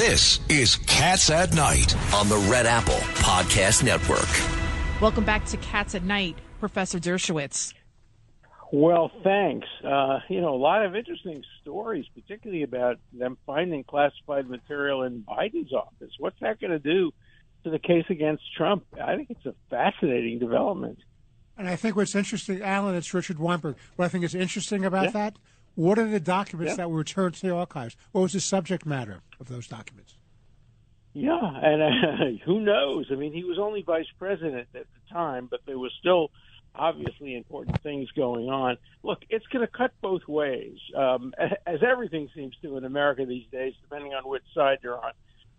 This is Cats at Night on the Red Apple Podcast Network. Welcome back to Cats at Night, Professor Dershowitz. Well, thanks. Uh, you know, a lot of interesting stories, particularly about them finding classified material in Biden's office. What's that going to do to the case against Trump? I think it's a fascinating development. And I think what's interesting, Alan, it's Richard Weinberg. What I think is interesting about yeah. that, what are the documents yeah. that were returned to the archives? What was the subject matter of those documents? Yeah, and uh, who knows? I mean, he was only vice president at the time, but there was still obviously important things going on. Look, it's going to cut both ways, um, as everything seems to in America these days, depending on which side you're on.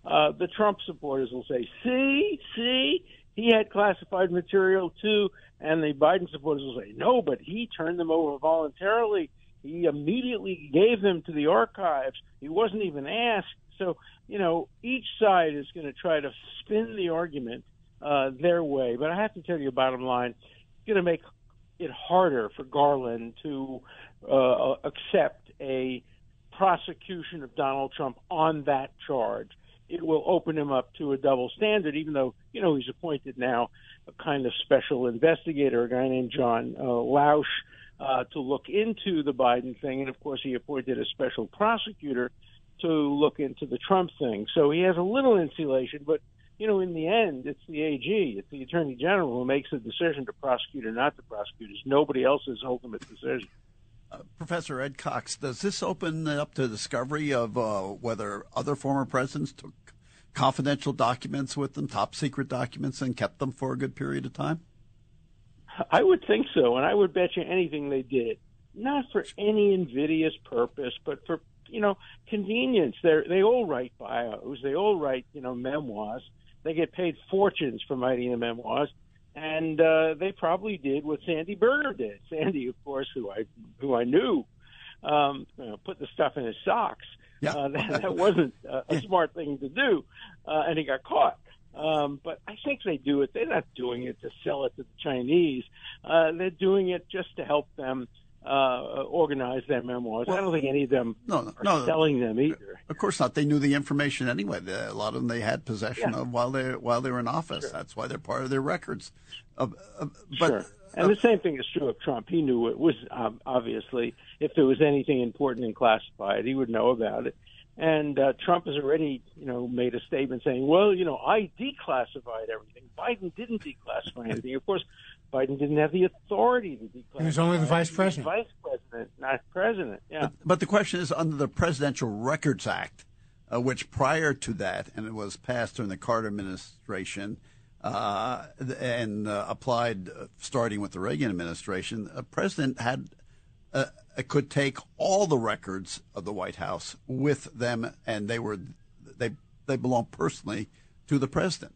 Uh, the Trump supporters will say, "See, see, he had classified material too," and the Biden supporters will say, "No, but he turned them over voluntarily. He immediately gave them to the archives. He wasn't even asked." So, you know, each side is going to try to spin the argument uh, their way. But I have to tell you, bottom line, it's going to make it harder for Garland to uh, accept a prosecution of Donald Trump on that charge. It will open him up to a double standard, even though, you know, he's appointed now a kind of special investigator, a guy named John uh, Lausch, uh, to look into the Biden thing. And of course, he appointed a special prosecutor to look into the Trump thing. So he has a little insulation, but you know, in the end, it's the AG, it's the Attorney General who makes the decision to prosecute or not to prosecute. It's nobody else's ultimate decision. Uh, Professor Ed Cox, does this open up to discovery of uh, whether other former presidents took confidential documents with them, top secret documents, and kept them for a good period of time? I would think so, and I would bet you anything they did. Not for any invidious purpose, but for you know convenience. They they all write bios, they all write you know memoirs they get paid fortunes for writing the memoirs, and uh, they probably did what Sandy Berger did. Sandy, of course, who I who I knew, um, you know, put the stuff in his socks. Yeah. Uh, that, that wasn't a, a smart thing to do, uh, and he got caught. Um, but I think they do it. They're not doing it to sell it to the Chinese. Uh, they're doing it just to help them uh, organize their memoirs. Well, I don't think any of them no, are no, selling them either. Of course not. They knew the information anyway. A lot of them they had possession yeah. of while they while they were in office. Sure. That's why they're part of their records. Uh, uh, but, sure. And the same thing is true of Trump. He knew it was um, obviously if there was anything important and classified, he would know about it. And uh, Trump has already, you know, made a statement saying, "Well, you know, I declassified everything. Biden didn't declassify anything." Of course, Biden didn't have the authority to declassify. He was only the vice president. Vice president, not president. Yeah. But, but, the question is, under the Presidential Records Act, uh, which prior to that, and it was passed during the Carter administration. Uh, and uh, applied uh, starting with the Reagan administration, the president had uh, could take all the records of the White House with them, and they were they they belong personally to the president.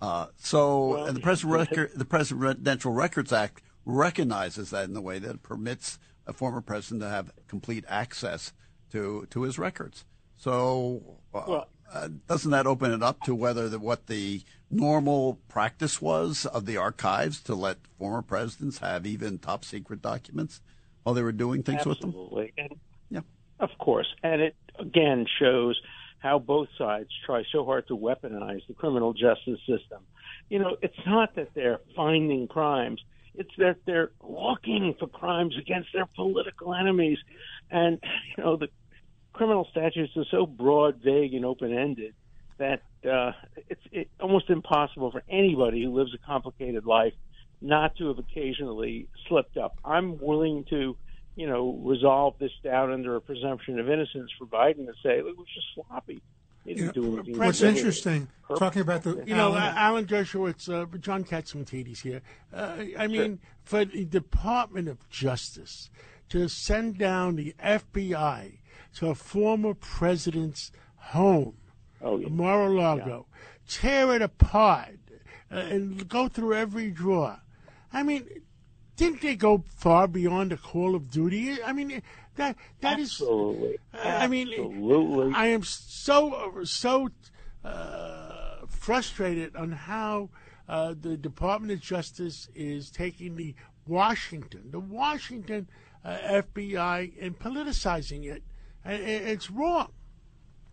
Uh, so, well, and the president record, the Presidential Records Act recognizes that in the way that it permits a former president to have complete access to to his records. So, uh, well, uh, doesn't that open it up to whether the, what the normal practice was of the archives to let former presidents have even top secret documents? While they were doing things Absolutely. with them? And, yeah. Of course. And it, again, shows how both sides try so hard to weaponize the criminal justice system. You know, it's not that they're finding crimes. It's that they're looking for crimes against their political enemies. And, you know, the criminal statutes are so broad, vague, and open ended that uh, it's it, almost impossible for anybody who lives a complicated life not to have occasionally slipped up. I'm willing to, you know, resolve this doubt under a presumption of innocence for Biden to say it was just sloppy. You know, what's interesting, talking about the you know Alan, Alan Dershowitz, uh, John Catsimatidis here. Uh, I mean, sure. for the Department of Justice to send down the FBI to a former president's home Oh, yeah. Mar-a-Lago, tear it apart, uh, and go through every drawer. I mean, didn't they go far beyond the Call of Duty? I mean, that that is. Absolutely. I mean, Absolutely. I am so so uh, frustrated on how uh, the Department of Justice is taking the Washington, the Washington uh, FBI, and politicizing it. It's wrong.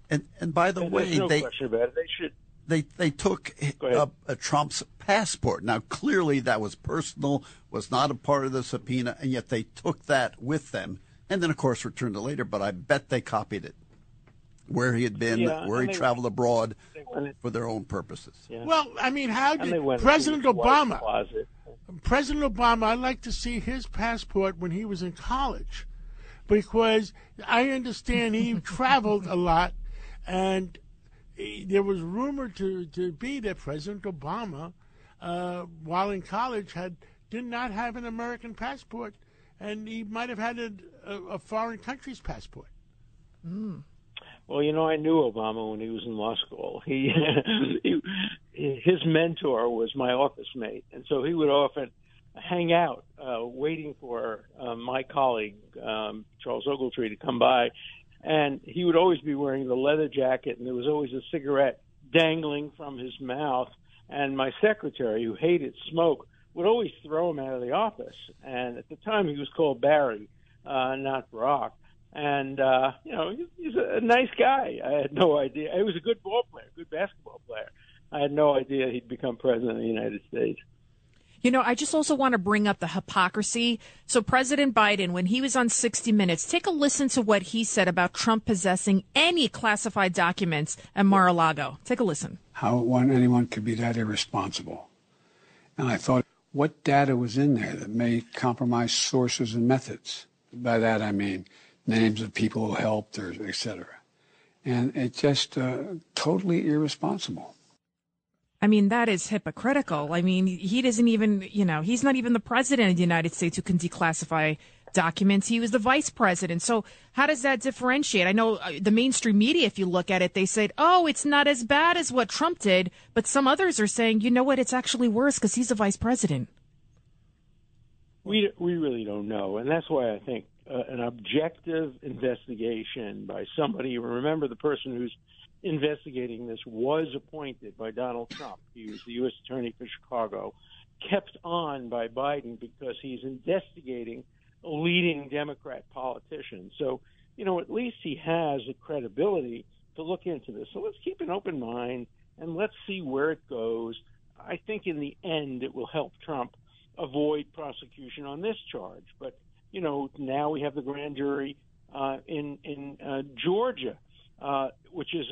And and by the There's way, no they question about it. They should. They they took Go ahead. uh, uh, Trump's passport. Now, clearly, that was personal, was not a part of the subpoena, and yet they took that with them, and then, of course, returned it later. But I bet they copied it, where he had been, Yeah, where he they- traveled abroad, went in- for their own purposes. Yeah. Well, I mean, how did President Obama? President Obama, I'd like to see his passport when he was in college, because I understand he traveled a lot, and he- there was rumored to, to be that President Obama, uh, while in college, had did not have an American passport, and he might have had a, a, a foreign country's passport. Well, you know, I knew Obama when he was in law school. He, he his mentor was my office mate, and so he would often hang out, uh, waiting for uh, my colleague um, Charles Ogletree to come by, and he would always be wearing the leather jacket, and there was always a cigarette dangling from his mouth. And my secretary, who hated smoke, would always throw him out of the office. And at the time, he was called Barry, uh, not Brock and uh, you know he- he's a nice guy. I had no idea. He was a good ball player, good basketball player. I had no idea he'd become president of the United States. You know, I just also want to bring up the hypocrisy. So, President Biden, when he was on 60 Minutes, take a listen to what he said about Trump possessing any classified documents at Mar a Lago. Take a listen. how one anyone could be that irresponsible. And I thought, what data was in there that may compromise sources and methods? By that I mean names of people who helped, or et cetera. And it's just uh, totally irresponsible. I mean, that is hypocritical. I mean, he doesn't even, you know, he's not even the president of the United States who can declassify documents. He was the vice president. So how does that differentiate? I know uh, the mainstream media, if you look at it, they said, oh, it's not as bad as what Trump did. But some others are saying, you know what? It's actually worse because he's the vice president. We we really don't know, and that's why I think uh, an objective investigation by somebody. Remember, the person who's investigating this was appointed by Donald Trump. He was the U.S. Attorney for Chicago, kept on by Biden because he's investigating a leading Democrat politician. So, you know, at least he has the credibility to look into this. So let's keep an open mind and let's see where it goes. I think in the end it will help Trump avoid prosecution on this charge. But you know, now we have the grand jury uh, in in uh, Georgia, uh, which is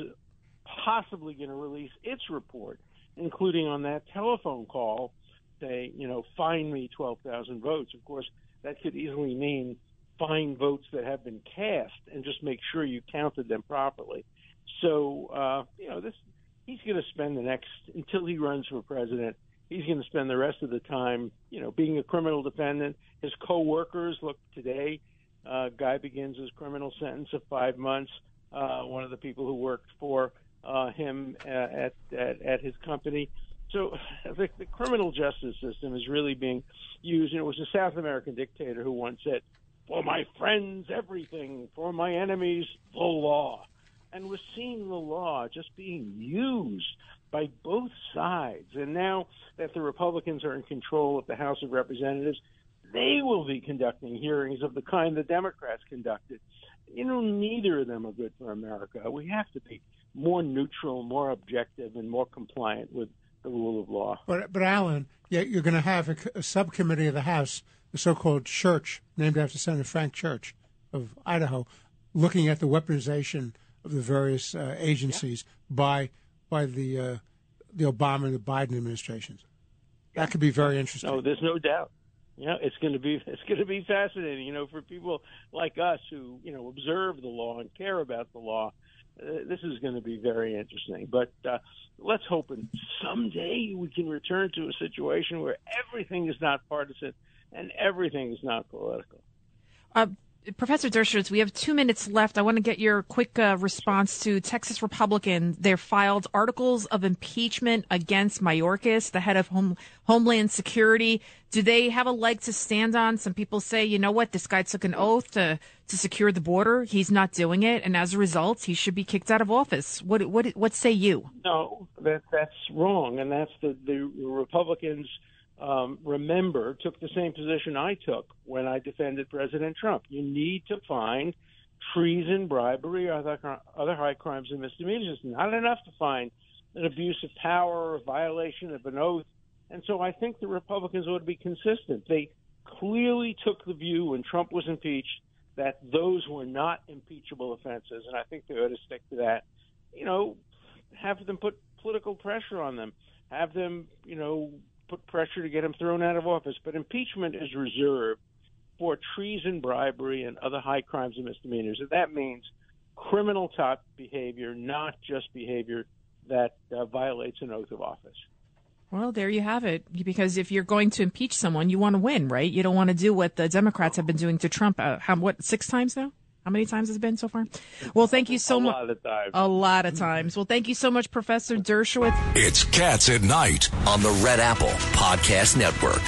possibly going to release its report, including on that telephone call, say, you know, find me twelve thousand votes. Of course, that could easily mean find votes that have been cast and just make sure you counted them properly. So, uh, you know, this he's going to spend the next until he runs for president. He's going to spend the rest of the time, you know, being a criminal defendant. His co-workers look today. Uh, guy begins his criminal sentence of five months. Uh, one of the people who worked for uh, him uh, at, at at his company. So the, the criminal justice system is really being used. And it was a South American dictator who once said, "For my friends, everything; for my enemies, the law." And we're seeing the law just being used by both sides. And now that the Republicans are in control of the House of Representatives, they will be conducting hearings of the kind the Democrats conducted. You know, neither of them are good for America. We have to be more neutral, more objective, and more compliant with the rule of law. But but Alan, yeah, you're going to have a, a subcommittee of the House, the so-called Church, named after Senator Frank Church of Idaho, looking at the weaponization of the various uh, agencies by by the uh, the Obama and the Biden administrations. That could be very interesting. No, there's no doubt. Yeah, it's going to be it's going to be fascinating. You know, for people like us who you know observe the law and care about the law, uh, this is going to be very interesting. But uh, let's hope and someday we can return to a situation where everything is not partisan and everything is not political. Uh, Professor Dershowitz, we have two minutes left. I want to get your quick uh, response to Texas Republicans. They filed articles of impeachment against Mayorkas, the head of Home, Homeland Security. Do they have a leg to stand on? Some people say, you know what, this guy took an oath to to secure the border. He's not doing it, and as a result, he should be kicked out of office. What what what say you? No, that that's wrong, and that's the the Republicans um, remember, took the same position I took when I defended President Trump. You need to find treason, bribery, or other, other high crimes and misdemeanors. It's not enough to find an abuse of power or a violation of an oath. And so I think the Republicans ought to be consistent. They clearly took the view when Trump was impeached that those were not impeachable offenses, and I think they ought to stick to that. You know, have them put political pressure on them, have them, you know, put pressure to get him thrown out of office. But impeachment is reserved for treason, bribery, and other high crimes and misdemeanors. And that means criminal type behavior, not just behavior that uh, violates an oath of office. Well, there you have it. Because if you're going to impeach someone, you want to win, right? You don't want to do what the Democrats have been doing to Trump. Uh, how, what, six times now? How many times has it been so far? Well, thank you so much. A lot of times. A lot of times. Well, thank you so much, Professor Dershowitz. It's Cats at Night on the Red Apple Podcast Network.